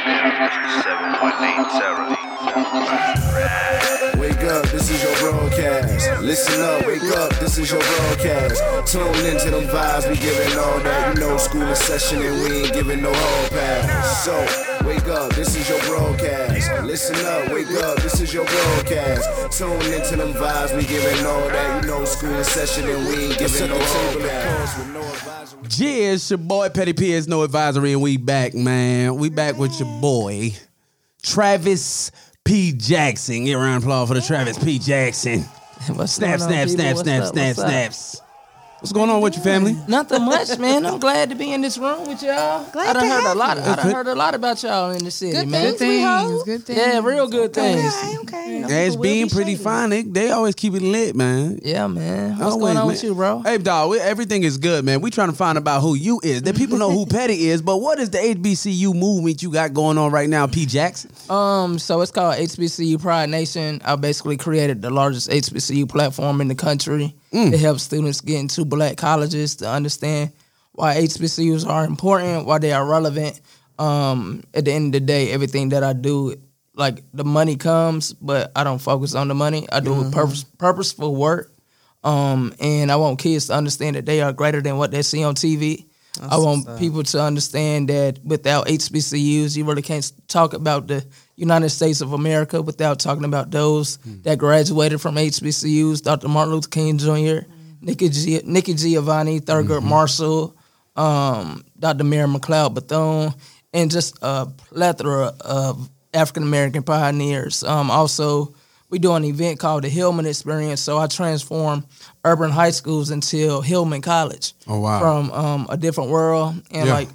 Wake Listen up, wake up, this is your broadcast. Tune into them vibes, we giving all that. You know, school in session and we ain't giving no hall pass. So, wake up, this is your broadcast. Listen up, wake up, this is your broadcast. Tune into them vibes, we giving all that. You know, school in session and we ain't giving no hall pass. Yeah, it's your boy Petty P. It's no advisory, and we back, man. We back with your boy Travis P. Jackson. Get a round of applause for the Travis P. Jackson. What's Snap, snap, snap, snap, snap, snaps. What's going on with your family? Nothing much, man. I'm glad to be in this room with y'all. Glad I done to heard a lot. you. I done heard a lot about y'all in the city, Good man. things, we hope. good things. Yeah, real good things. Okay, okay. You know, Yeah, it's people will being be pretty shady. fine. They, they always keep it lit, man. Yeah, man. What's Always, going on man. with you, bro? Hey, dog, we, everything is good, man. We trying to find about who you is. That people know who Petty is, but what is the HBCU movement you got going on right now, P. Jackson? Um, so it's called HBCU Pride Nation. I basically created the largest HBCU platform in the country Mm. to help students get into black colleges to understand why HBCUs are important, why they are relevant. Um, at the end of the day, everything that I do, like the money comes, but I don't focus on the money. I do it purpose, purposeful work. Um, and I want kids to understand that they are greater than what they see on TV. I want people to understand that without HBCUs, you really can't talk about the United States of America without talking about those that graduated from HBCUs. Dr. Martin Luther King Jr., Nikki, G- Nikki Giovanni, Thurgood Marshall, um, Dr. Mary McLeod Bethune, and just a plethora of African American pioneers. Um, also, we do an event called the Hillman Experience. So I transform urban high schools into Hillman College. Oh, wow. From um, a different world, and Yeah. like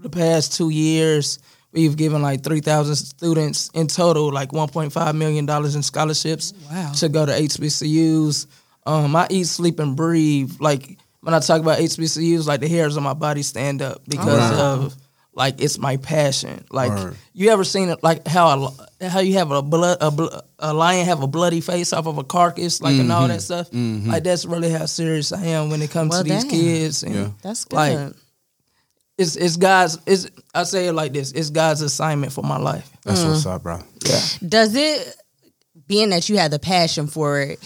the past two years, we've given like three thousand students in total, like one point five million dollars in scholarships Wow. to go to HBCUs. Um, I eat, sleep, and breathe. Like when I talk about HBCUs, like the hairs on my body stand up because of like it's my passion. Like Word. you ever seen it? Like how a, how you have a blood a, bl- a lion have a bloody face off of a carcass, like and all Mm-hmm. that stuff. Like that's really how serious I am when it comes Well, to these damn. kids. And Yeah. That's good. Like, it's it's God's. It's I say it like this. It's God's assignment for my life. That's Mm. what's up, bro. Yeah. Does it, being that you have the passion for it,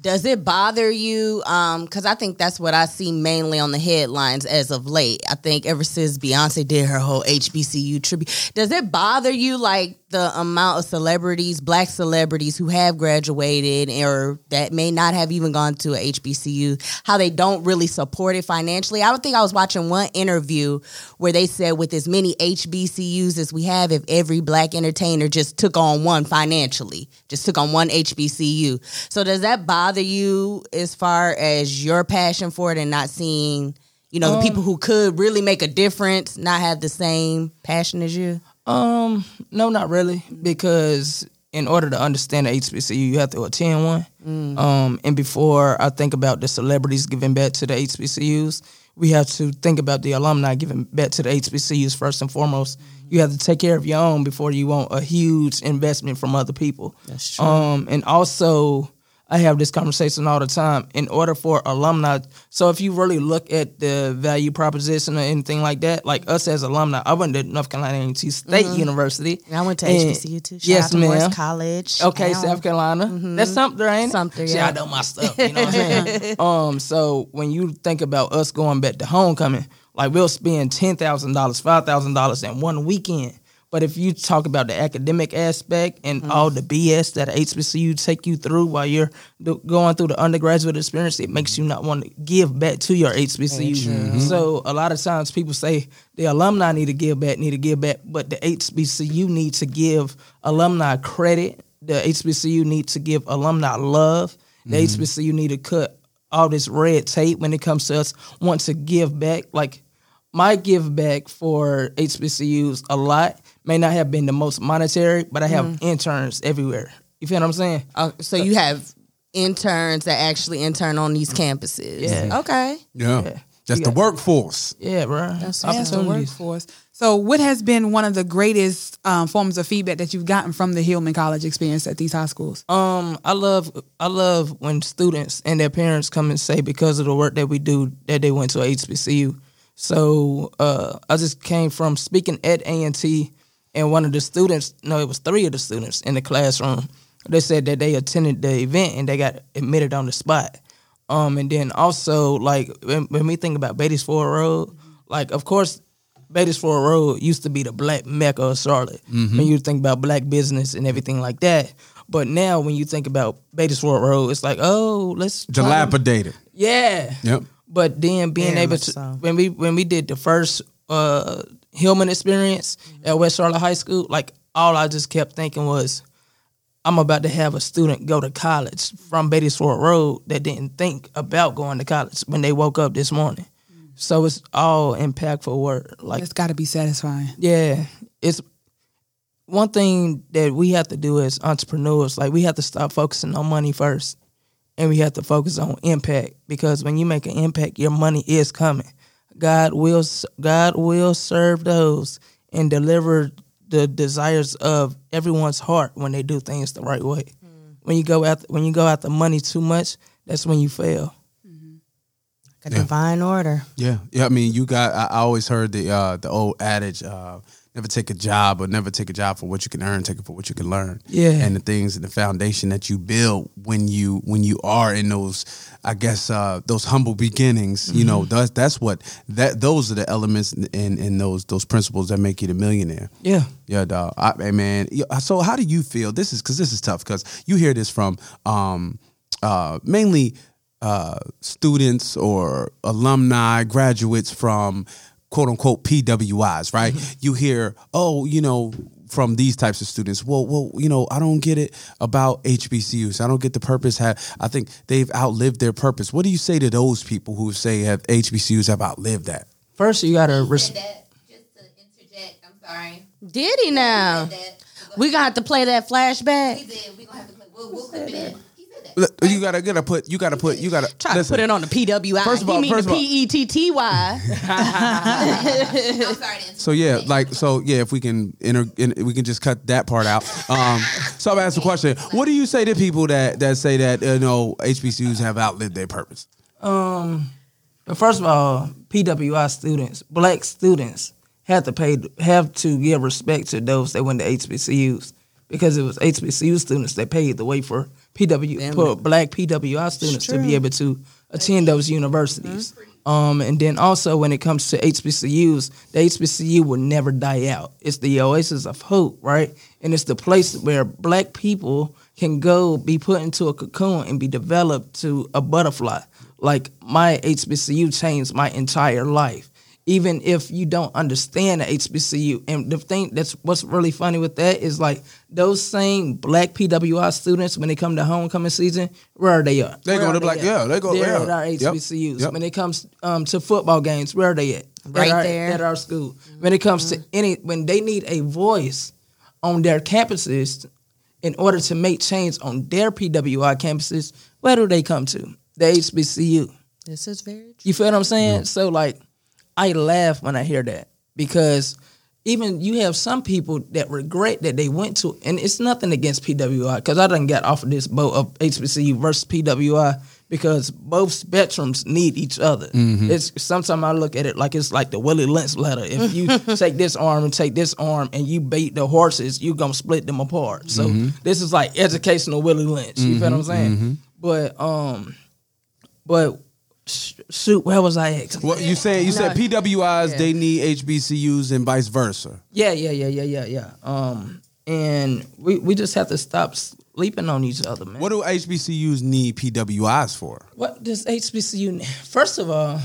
does it bother you? Um, Because I think that's what I see mainly on the headlines as of late. I think ever since Beyonce did her whole HBCU tribute, does it bother you like the amount of celebrities, black celebrities who have graduated or that may not have even gone to a HBCU, how they don't really support it financially? I don't think I was watching one interview where they said with as many HBCUs as we have, if every black entertainer just took on one financially, just took on one HBCU. So does that bother you as far as your passion for it and not seeing, you know, the um, people who could really make a difference not have the same passion as you? Um, no, not really, because in order to understand the HBCU, you have to attend one. Um, and before I think about the celebrities giving back to the HBCUs, we have to think about the alumni giving back to the HBCUs first and foremost. You have to take care of your own before you want a huge investment from other people. That's true. Um, and also, I have this conversation all the time. In order for alumni, so if you really look at the value proposition or anything like that, like us as alumni, I went to North Carolina A&T State University. And I went to HBCU too. Shout Yes, to Morris ma'am. College. Okay, South Carolina. That's something, ain't it? Sumter, See, yeah. I know my stuff. You know what I'm saying? um, so when you think about us going back to homecoming, like we'll spend ten thousand dollars, five thousand dollars in one weekend. But if you talk about the academic aspect and Mm-hmm. all the BS that HBCU take you through while you're do- going through the undergraduate experience, it makes you not want to give back to your HBCU. So a lot of times people say the alumni need to give back, need to give back, but the HBCU need to give alumni credit. The HBCU need to give alumni love. The HBCU need to cut all this red tape when it comes to us want to give back. Like my give back for HBCUs a lot may not have been the most monetary, but I have interns everywhere. You feel what I'm saying? Oh, so you have interns that actually intern on these campuses. Yeah. Okay. Yeah. Yeah. That's the workforce. Yeah, bro. That's- That's the workforce. So, what has been one of the greatest um, forms of feedback that you've gotten from the Hillman College experience at these high schools? Um, I love I love when students and their parents come and say because of the work that we do that they went to HBCU. So uh, I just came from speaking at A and T, and one of the students, no, it was three of the students in the classroom. They said that they attended the event and they got admitted on the spot. Um, and then also like when, when we think about Beatties Ford Road, like of course Beatties Ford Road used to be the black mecca of Charlotte. When you think about black business and everything like that. But now when you think about Beatties Ford Road, it's like, oh, let's try to- Dilapidated. Yeah. Yep. But then being Very able to so. when we when we did the first uh Hillman experience at West Charlotte High School, like all I just kept thinking was I'm about to have a student go to college from Beatties Ford Road that didn't think about going to college when they woke up this morning. So it's all impactful work. Like It's got to be satisfying. yeah, it's one thing that we have to do as entrepreneurs. Like we have to stop focusing on money first, and we have to focus on impact because when you make an impact, your money is coming. God will God will serve those and deliver the desires of everyone's heart when they do things the right way. When you go after when you go after money too much, that's when you fail. A divine order. Yeah, yeah. I mean, you got. I, I always heard the uh, the old adage: uh, never take a job, or never take a job for what you can earn. Take it for what you can learn. Yeah. and the things and the foundation that you build when you when you are in those, I guess, uh, those humble beginnings. You know, that's that's what that those are the elements and and those those principles that make you the millionaire. Yeah. Yeah, dog. I, hey, man. So, how do you feel? This is because this is tough because you hear this from um, uh, mainly uh, students or alumni, graduates from quote unquote PWIs, right? Mm-hmm. You hear, oh, you know, from these types of students. Well, well, you know, I don't get it about HBCUs. I don't get the purpose. Have I think they've outlived their purpose. What do you say to those people who say have HBCUs have outlived that? First, you gotta said res- just to interject. I'm sorry. Did he now? Said. We gonna have to play that He flashback. said we gonna have to. Play. We'll, we'll clip it in. You gotta gotta put. You gotta put. You gotta Try listen. to put it on the PWI. First of all- he mean first the of all- P E T T Y. I'm sorry to So yeah, like so yeah, if we can enter, in, we can just cut that part out. Um, so I'm asking the question: What do you say to people that that say that you know HBCUs have outlived their purpose? Um, but first of all, PWI students, black students, have to pay, have to give respect to those that went to HBCUs because it was HBCU students that paid the way for PW for black PWI students to be able to attend those universities. Um, and then also when it comes to HBCUs, the HBCU will never die out. It's the oasis of hope, right? And it's the place where black people can go be put into a cocoon and be developed to a butterfly. Like my HBCU changed my entire life. Even if you don't understand the HBCU, and the thing that's what's really funny with that is like those same black PWI students when they come to homecoming season, where are they at? They Where go to black- at? yeah, they go- They're at our HBCUs. yep. When it comes um, to football games, where are they at? Right at our, there. at our school. When it comes to any, when they need a voice on their campuses in order to make change on their PWI campuses, where do they come to? The HBCU. This is very true. You feel what I'm saying? So like, I laugh when I hear that because even you have some people that regret that they went to, and it's nothing against PWI because I done got off of this boat of HBCU versus PWI because both spectrums need each other. Mm-hmm. It's sometimes I look at it like it's like the Willie Lynch letter. If you take this arm and take this arm and you bait the horses, you gonna split them apart. So mm-hmm. this is like educational Willie Lynch. You feel what I'm saying? Mm-hmm. But um, but shoot, where was I at? Well, you said you said PWIs Yeah. they need HBCUs and vice versa. Yeah, yeah, yeah, yeah, yeah, yeah. Um, and we we just have to stop sleeping on each other, man. What do HBCUs need PWIs for? What does HBCU? need? First of all,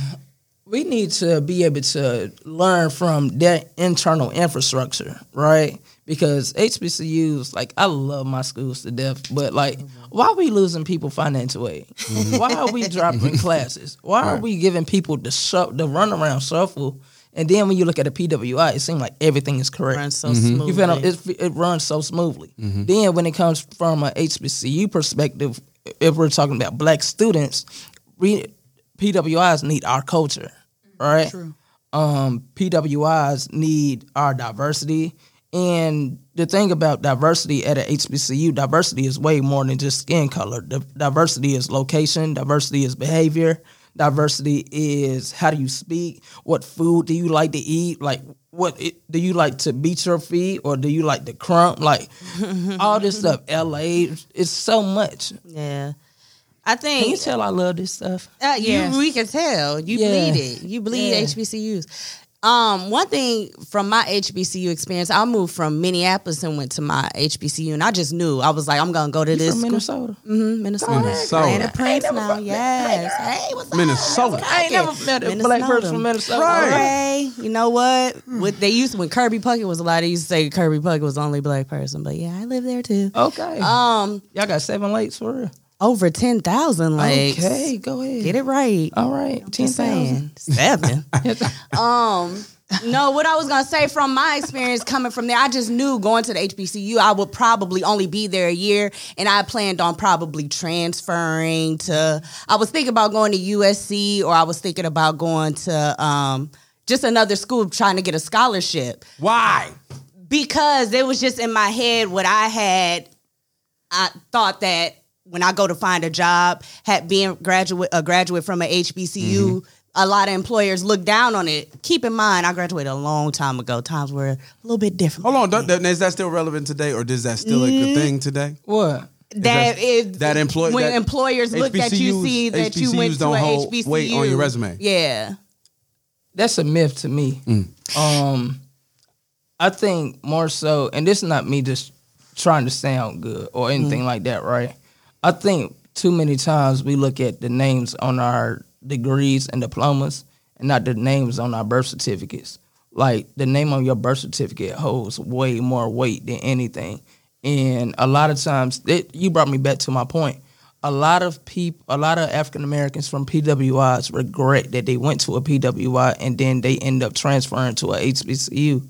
we need to be able to learn from their internal infrastructure, right? Because HBCUs, like I love my schools to death, but like, why are we losing people financial aid? Mm-hmm. Why are we dropping classes? Why are Right. we giving people the shu- the runaround shuffle? And then when you look at the PWI, it seems like everything is correct. Runs so smoothly. You feel me? It's, it runs so smoothly. Mm-hmm. Then when it comes from a HBCU perspective, if we're talking about black students, we PWIs need our culture, right? True. Um, PWIs need our diversity. And the thing about diversity at a HBCU, diversity is way more than just skin color. Di- diversity is location, diversity is behavior, diversity is how do you speak, what food do you like to eat? Like what it, do you like to beat your feet or do you like to crump? Like all this stuff. LA, it's so much. Yeah. I think. Can you tell I love this stuff? uh, you we can tell. You Yeah. bleed it. You bleed Yeah. HBCUs. Um, one thing from my HBCU experience, I moved from Minneapolis and went to my HBCU, and I just knew I was like, I'm gonna go to You this from. Minnesota? Mm-hmm, Minnesota. Minnesota. Land of Prince never now. fuck- Yes. Hey, what's up? Minnesota. I ain't never met a black person from Minnesota. Right. Okay, you know what? What they used when Kirby Puckett was alive, they used to say Kirby Puckett was the only black person. But yeah, I live there too. Okay. Um, Y'all got seven lakes for real? Over ten thousand lakes. Okay, go ahead. Get it right. All right. Ten Just thousand. saying. Seven. um, no, what I was gonna say from my experience coming from there, I just knew going to the HBCU, I would probably only be there a year, and I planned on probably transferring to. I was thinking about going to USC, or I was thinking about going to um, just another school trying to get a scholarship Why? because it was just in my head what I had. I thought that when I go to find a job, had being graduate a graduate from an HBCU, Mm-hmm. a lot of employers look down on it. Keep in mind, I graduated a long time ago. Times were a little bit different. Hold on. don't- that- Is that still relevant today, or is that still a good thing today? What? that that- if that employ- when that employers look at you, see that you went HBCUs to don't a hold HBCU. weight on your resume. Yeah, That's a myth to me. Um, I think more so, and this is not me just trying to sound good or anything like that, right? I think too many times we look at the names on our degrees and diplomas and not the names on our birth certificates. Like the name on your birth certificate holds way more weight than anything. And a lot of times, it, you brought me back to my point. A lot of people, a lot of African Americans from PWIs regret that they went to a PWI and then they end up transferring to a HBCU.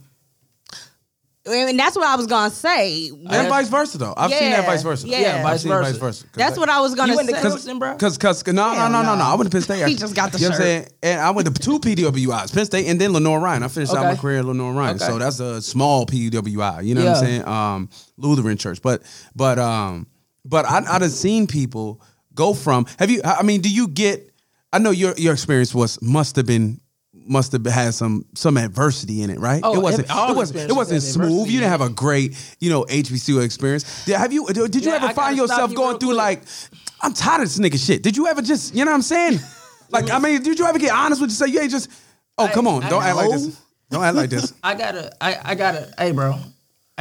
And that's what I was gonna say. And vice versa, though. I've seen that vice versa. yeah. Yeah, I've vice seen versa. vice versa. 'Cause That's that- what I was gonna You went to say. Clemson, bro? Cause, cause, no, no, no, no, no. I went to Penn State. He just got the you know what I'm shirt. saying? And I went to two PWIs, Penn State, and then Lenoir-Rhyne. I finished out my career at Lenoir-Rhyne, Okay. so that's a small PWI. You know what I'm saying? Um, Lutheran church, but, but, um, but I, I'd have seen people go from. Have you? I mean, do you get? I know your your experience was must have been. Must have had some some adversity in it, right? Oh, it wasn't. It wasn't. It wasn't smooth. You didn't have a great, you know, HBCU experience. Did, have you? Did you Yeah, ever I find yourself you going through quick. like, I'm tired of this nigga shit. Did you ever just, you know what I'm saying? Like, I mean, did you ever get honest with yourself? You ain't just, oh, come on, I don't act like this. Don't act like this. I gotta, I, I gotta, hey, bro,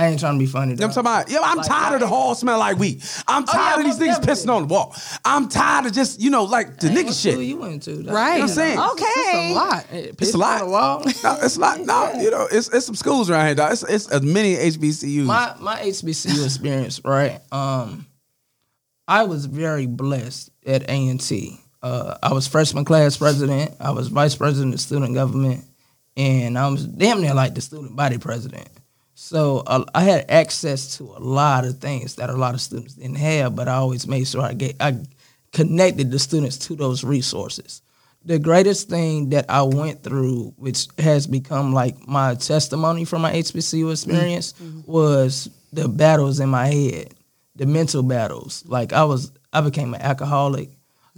I ain't trying to be funny. Though. I'm talking about? Yo, I'm Like, tired of the hall smell like weed. I'm Oh, tired yeah, of these most niggas pissing on the wall. I'm tired of just, you know, like the Hey, nigga shit. you went to? though? Right. You know what I'm saying? Okay. It's a lot. It's a lot. On the wall. No, it's a lot. No, you know, it's it's some schools around here, dog. It's it's as many HBCUs. my my HBCU experience, right? Um, I was very blessed at A and T. Uh, I was freshman class president. I was vice president of student government, and I was damn near like the student body president. So uh, I had access to a lot of things that a lot of students didn't have, but I always made sure I get I connected the students to those resources. The greatest thing that I went through, which has become like my testimony from my HBCU experience, was the battles in my head, the mental battles. Like I was, I became an alcoholic.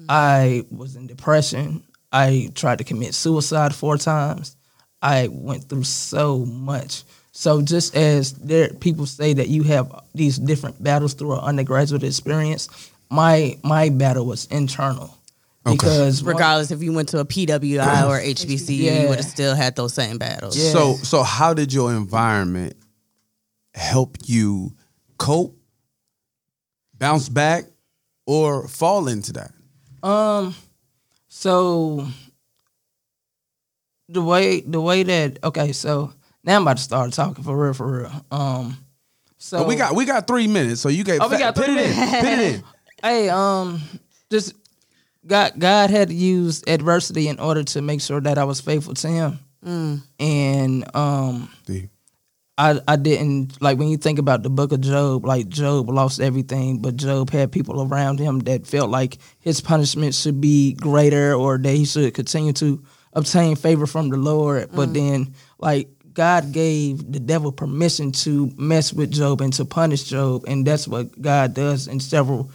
I was in depression. I tried to commit suicide four times. I went through so much. So just as there people say that you have these different battles through an undergraduate experience, my my battle was internal. Because one- regardless if you went to a PWI or HBCU, Yeah. you would have still had those same battles. Yeah. So so how did your environment help you cope, bounce back, or fall into that? Um, so the way the way that okay, so now I'm about to start talking for real, for real. Um, so But we got we got three minutes, so you get Oh, we got put three it in, minutes. put it in. hey, um, just God God had to use adversity in order to make sure that I was faithful to Him, and um. See? I, I didn't like when you think about the book of Job, like Job lost everything, but Job had people around him that felt like his punishment should be greater or that he should continue to obtain favor from the Lord. But then like God gave the devil permission to mess with Job and to punish Job, and that's what God does in several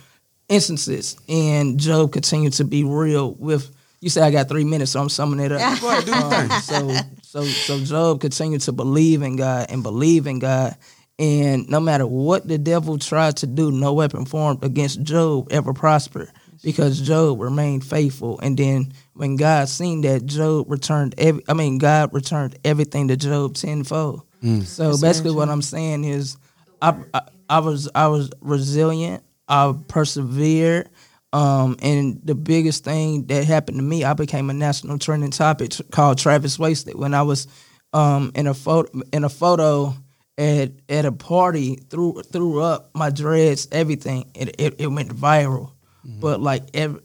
instances. And Job continued to be real with you say I got three minutes, so I'm summing it up. Go ahead, do. Um, so So so Job continued to believe in God and believe in God. And no matter what the devil tried to do, no weapon formed against Job ever prospered because Job remained faithful. And then when God seen that, Job returned every I mean God returned everything to Job tenfold. So basically what I'm saying is I, I I was I was resilient. I persevered. Um, and the biggest thing that happened to me, I became a national trending topic called Travis Wasted when I was um, in a photo in a photo at at a party threw threw up my dreads everything it it, it went viral but like every,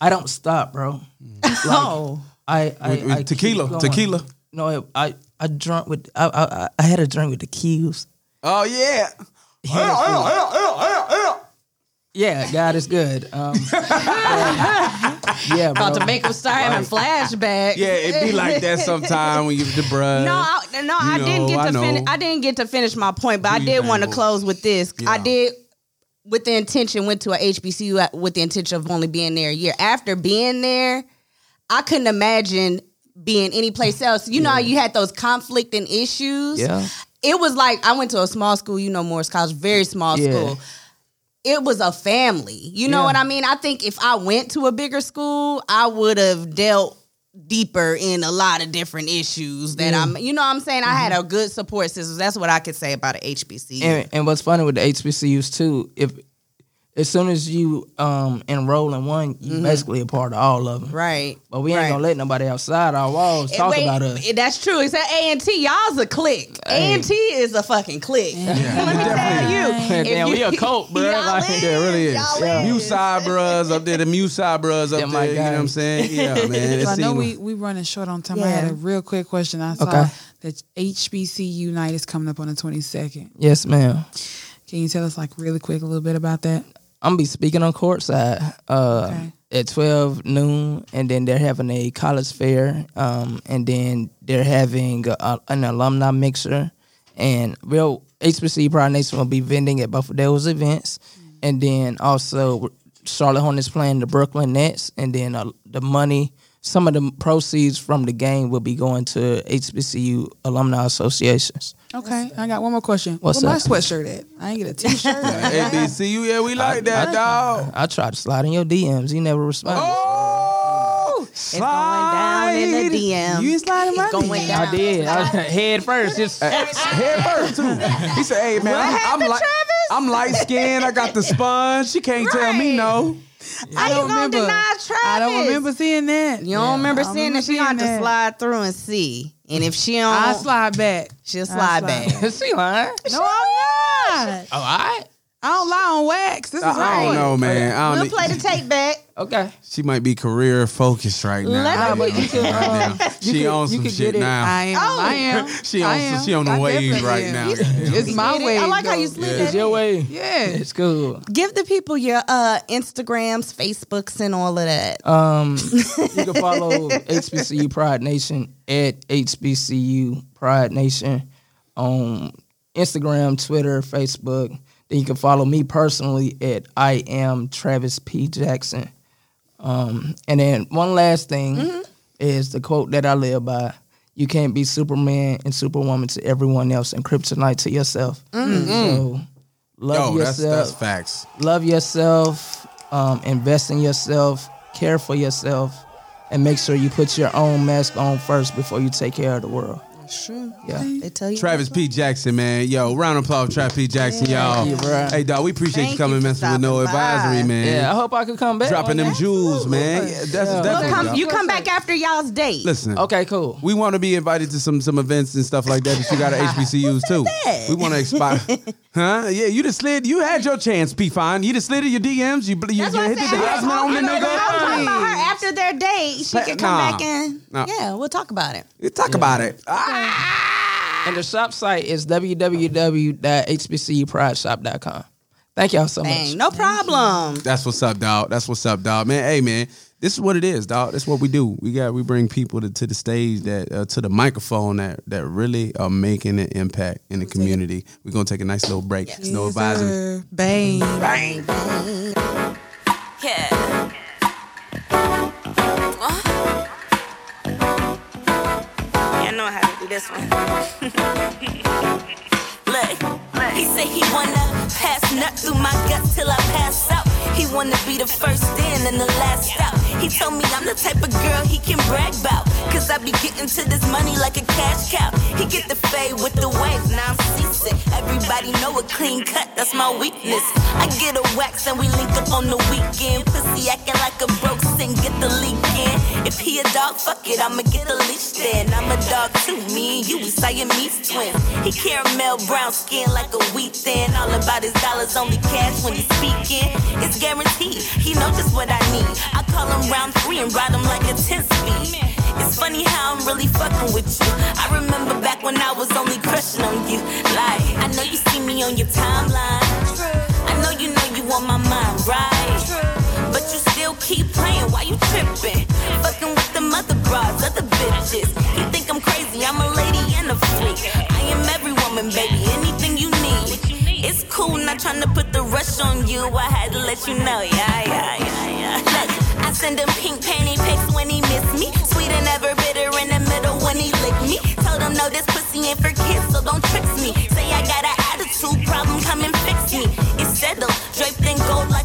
I don't stop bro like, Oh. I I, With- with I tequila, tequila. no I I drunk with I I, I had a drink with the Q's Oh yeah. yeah God is good um, yeah bro. About to make him start having flashbacks. Yeah, it be like that sometime when you the bruh. No, I, no, I know, didn't get to know. finish. I didn't get to finish my point, but I did want to close with this. I did with the intention went to a HBCU with the intention of only being there a year. After being there, I couldn't imagine being any place else. You know how you had those conflicting issues. Yeah. It was like I went to a small school. You know, Morris College, very small Yeah. school. It was a family. You know Yeah. what I mean? I think if I went to a bigger school, I would have dealt deeper in a lot of different issues that mm-hmm. I'm you know what I'm saying? I had mm-hmm. a good support system. That's what I could say about an HBCU. And, and what's funny with the HBCUs too, if as soon as you um enroll in one, you're basically a part of all of them. right. But we ain't right. gonna let nobody outside our walls And talk wait, about us. That's true. It's at A and T. Y'all's a clique. A and T is a fucking clique. Let me tell you. if Damn, you- we a cult, bro. Y'all Like, is. Yeah, it really is. Y'all Yeah. is. Mute side bros up there, the mute side bros up Yeah, there. You know what I'm saying? Yeah, man. So I know we we running short on time. I had a real quick question. I saw Okay. that HBCU night is coming up on the twenty second. yes, ma'am. Can you tell us like really quick a little bit about that? I'm gonna be speaking on courtside uh, Okay. at 12 noon, and then they're having a college fair, um, and then they're having a, an alumni mixer, and real HBC Pride Nation will be vending at both of those events, and then also Charlotte Hornets playing the Brooklyn Nets, and then uh, the money. Some of the proceeds from the game will be going to HBCU alumni associations. Okay, I got one more question. What's Where up? my sweatshirt at? I ain't get a T-shirt. HBCU, yeah, we like that, dog. I tried to slide in your DMs, you never responded. Oh, It's going down in the DM. You ain't sliding my It's going DM. down. I did. I, head first. Just Head first too. He said, "Hey man, I'm, I'm like, Travis? I'm light skinned. I got the sponge. She can't tell me Right. no. How you gonna deny Travis? I don't remember seeing that. You don't remember don't seeing remember that? She gonna have to seeing that. slide through and see. And if she don't, I slide back. she'll slide slide. back. see lying. No, I'm not. Oh, all right. I don't lie on wax. This is I, I don't right. know, man. I We'll don't. play the tape back. Okay. She might be career focused right now. Let Nah, her but you can. Um, she you on could- you some could shit get it. now. I am. Oh. I am. She I on am. she on the I wave definitely right am. now. It's my way. I like how you though. slid Yeah. that It's your way. Yeah. It's cool. Give the people your uh Instagrams, Facebooks, and all of that. Um, you can follow HBCU Pride Nation at HBCU Pride Nation on Instagram, Twitter, Facebook. Then you can follow me personally at I am Travis P Jackson. Um, and then one last thing is the quote that I live by: "You can't be Superman and Superwoman to everyone else, and Kryptonite to yourself." So love Yo, that's yourself that's facts. love yourself, um, invest in yourself, care for yourself, and make sure you put your own mask on first before you take care of the world. That's true. Yeah. They tell you. Travis P. Jackson, man. Yo, round of applause, Travis P. Jackson, y'all. you, bruh. Hey, dog, we appreciate Thank you coming you messing with no by. advisory, man. Yeah, I hope I could come back. Dropping them jewels, man. Yeah, that's Yeah. We'll definitely. come, you come back after y'all's date. Listen. Okay, cool. We want to be invited to some some events and stuff like that that you got at HBCUs too. that? We want to expire. huh? Yeah, you just slid. You had your chance, P. Fine. You just slid in your DMs. You, you, That's you hit said. the I was harassment on the talking about- I was talking about nigga. her after their date. She Pa- can come back and yeah, we'll talk about it. You Talk about it. And the shop site is www.hbcuprideshop.com. Thank y'all so much. No problem. That's what's up, dog. That's what's up, dog. Man, hey, man. This is what it is, dog. That's what we do. We got we bring people to, to the stage that uh, to the microphone that that really are making an impact in the community. We're gonna take a nice little break. It's no advising. Sir, Bang. Yeah. Know how this one. Look, he say he wanna pass nut through my guts till I pass out. He wanna be the first in and the last out. He told me I'm the type of girl he can brag about. Cause I be getting to this money like a cash cow. He get the fade with the waves, now I'm seasick. Everybody know a clean cut, that's my weakness. I get a wax and we link up on the weekend. Pussy acting like a broke sin, get the leak in. If he a dog, fuck it, I'ma get the leash then. I'm a dog too, me and you, we Siamese twins. He caramel brown skin like a wheat thin. All about his dollars, only cash when he's speaking. It's guaranteed, he know just what I need. I call him round three and ride him like a 10 speed. It's funny how I'm really fucking with you. I remember back when I was only crushing on you. Like, I know you see me on your timeline. I know you know you on my mind, right? But you still keep playing, why you tripping? Fucking with the mother other bitches. You think I'm crazy, I'm a lady and a freak. I am every woman, baby. It's cool, not trying to put the rush on you. I had to let you know, yeah, yeah, yeah, yeah. Look, I send him pink panty pics when he miss me. Sweet and ever bitter in the middle when he lick me. Told him no, this pussy ain't for kids, so don't trick me. Say I got an attitude problem, come and fix me. It's settled, draped in gold like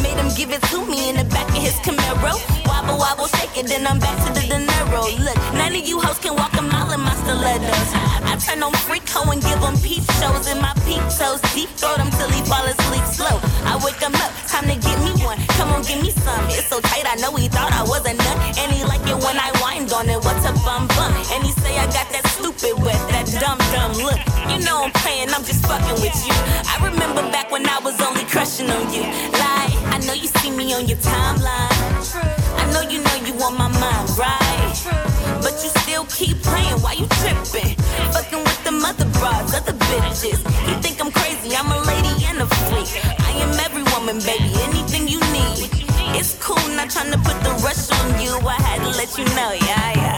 Made him give it to me in the back of his Camaro. Wobble, wobble, shake it, then I'm back to the dinero. Look, none of you hoes can walk a mile in my stilettos. I turn on freak hoe and give him peep shows in my peep toes. Deep throat him till he fall asleep slow. I wake him up, time to get me one. Come on, give me some. It's so tight, I know he thought I was a nut. And he like it when I bitches. You think I'm crazy, I'm a lady and a freak. I am every woman, baby, anything you need. It's cool, not trying to put the rush on you. I had to let you know, yeah, yeah,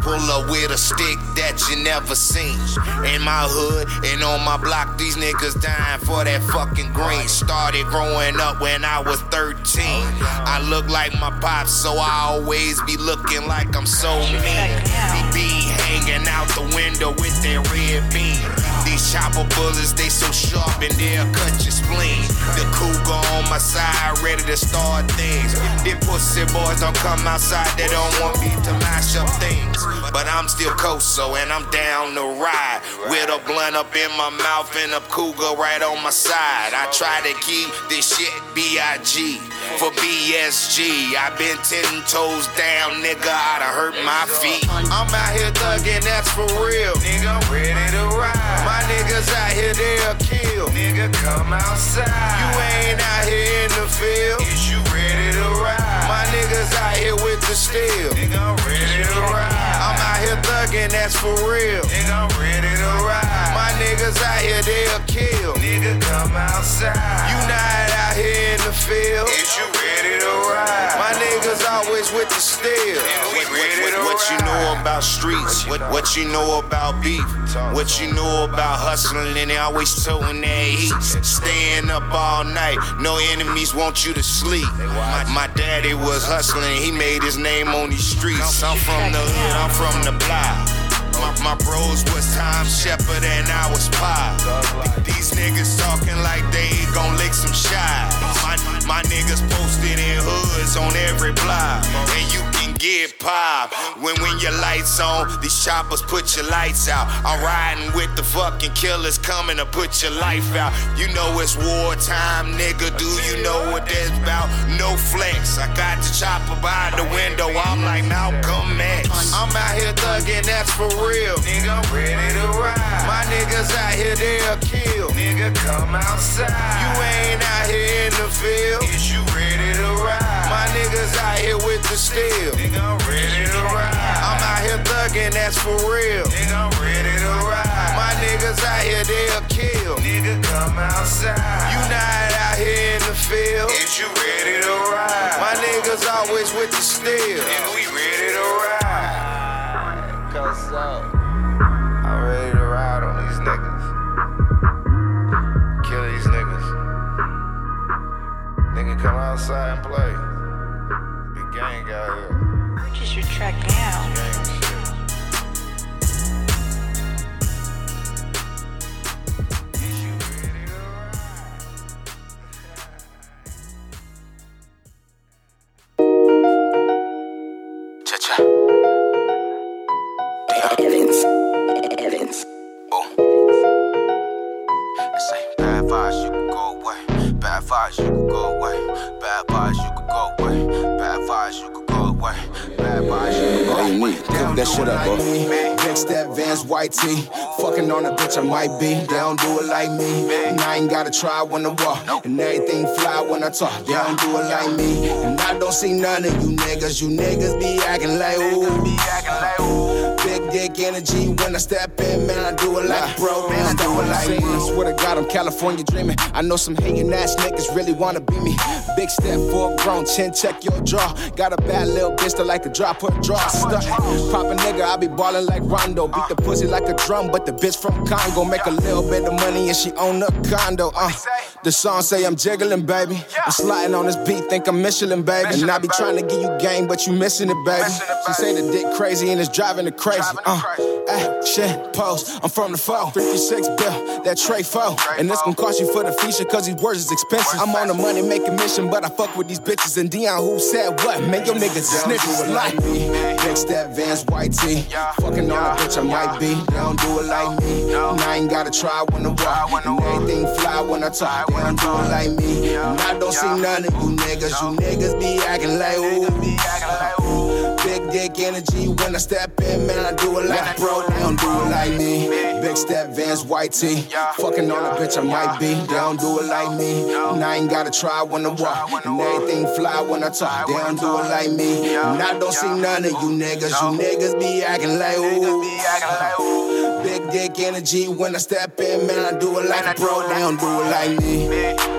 pull up with a stick that you never seen. In my hood and on my block, these niggas dying for that fucking green. Started growing up when I was 13. I look like my pops, so I always be looking like I'm so mean. Be hanging out the window with that red beam. These chopper bullets, they so sharp and they'll cut your spleen. The cougar on my side, ready to start things. Them pussy boys don't come outside, they don't want me to mash up things. But I'm still Coso and I'm down to ride. With a blunt up in my mouth and a cougar right on my side. I try to keep this shit B.I.G. for BSG. i been ten toes down, nigga, I done hurt my feet. I'm out here thugging, that's for real. Nigga, I'm ready to ride. My niggas out here, they'll kill. Nigga, come outside. You ain't out here in the field. Is you ready to ride? My niggas out here with the steel. Nigga, I'm ready to ride. I'm out here thugging, that's for real. Nigga, I'm ready to ride. My niggas out here, they'll kill. Nigga, come outside. You not out here in the field. Is you ready to ride? My niggas always with the steel. What, what, what you know about streets? What, what you know about beef? What you know about hustling and they always towing their heat? Staying up all night, no enemies want you to sleep. My, my daddy was hustling, he made his name on these streets. I'm from the hood, I'm from the block. My, my bros was Tom Shepard and I was Pop. These niggas talking like they gon' lick some shots. My, my niggas posted in hoods on every block. And you get pop. When when your lights on, these choppers put your lights out. I'm riding with the fucking killers coming to put your life out. You know it's wartime, nigga. Do you know what that's about? No flex. I got the chopper by the window. I'm like Malcolm X. I'm out here thugging, that's for real. Nigga, I'm ready to ride. My niggas out here, they'll kill. Nigga, come outside. You ain't out here in the field. Is you ready to ride? Niggas out here with the steel. Nigga, I'm ready to ride. I'm out here thugging, that's for real. Nigga, I'm ready to ride. My niggas out here, they'll kill. Nigga, come outside. You not out here in the field. Is you ready to ride? My niggas always with the steel. Is we ready to ride? Cause uh, I'm ready to ride on these niggas. Kill these niggas. Nigga, come outside and play. Purchase white tee. Fucking on a bitch, I might be. They don't do it like me. And I ain't gotta try when I walk. And everything fly when I talk. They don't do it like me. And I don't see none of you niggas. You niggas be acting like ooh. Be acting like, ooh. Big dick energy when I step in, man. I do it like bro, man. I do it like. I swear to God, I'm California dreaming. I know some hating ass niggas really wanna be me. Big step for a grown chin, check your jaw. Got a bad little bitch that like to drop her draw. Stuck. Pop a nigga, I be ballin' like Rondo. Beat the pussy like a drum, but the bitch from Congo make a little bit of money and she own a condo. Uh, the song say I'm jiggling, baby. I'm sliding on this beat, think I'm Michelin, baby. And I be trying to give you game, but you missing it, baby. She say the dick crazy and it's driving her crazy. Uh, shit pose. I'm from the foe. 56 bill, that tray foe. And this gon' cost you for the feature, cause these words is expensive. I'm on the money making mission, but I fuck with these bitches. And Dion, who said what? Man, your niggas snitches like me. Big step, Vans, white tee. Fucking on a bitch, I might be. They don't do it like me. And I ain't gotta try when I walk. And everything fly when I talk. They don't do it like me. And I don't see none of you niggas. You niggas be acting like ooh. Dick energy when I step in, man. I do it like bro, they don't do it like me. Big step, Vans, white tee. Fucking on a bitch, I might be. They don't do it like me. And I ain't gotta try when I walk. And everything fly when I talk. They don't do it like me. And I don't see none of you niggas. You niggas be acting like ooh. Be acting like, ooh. Big dick energy when I step in, man. I do it like a bro, they don't do it like me.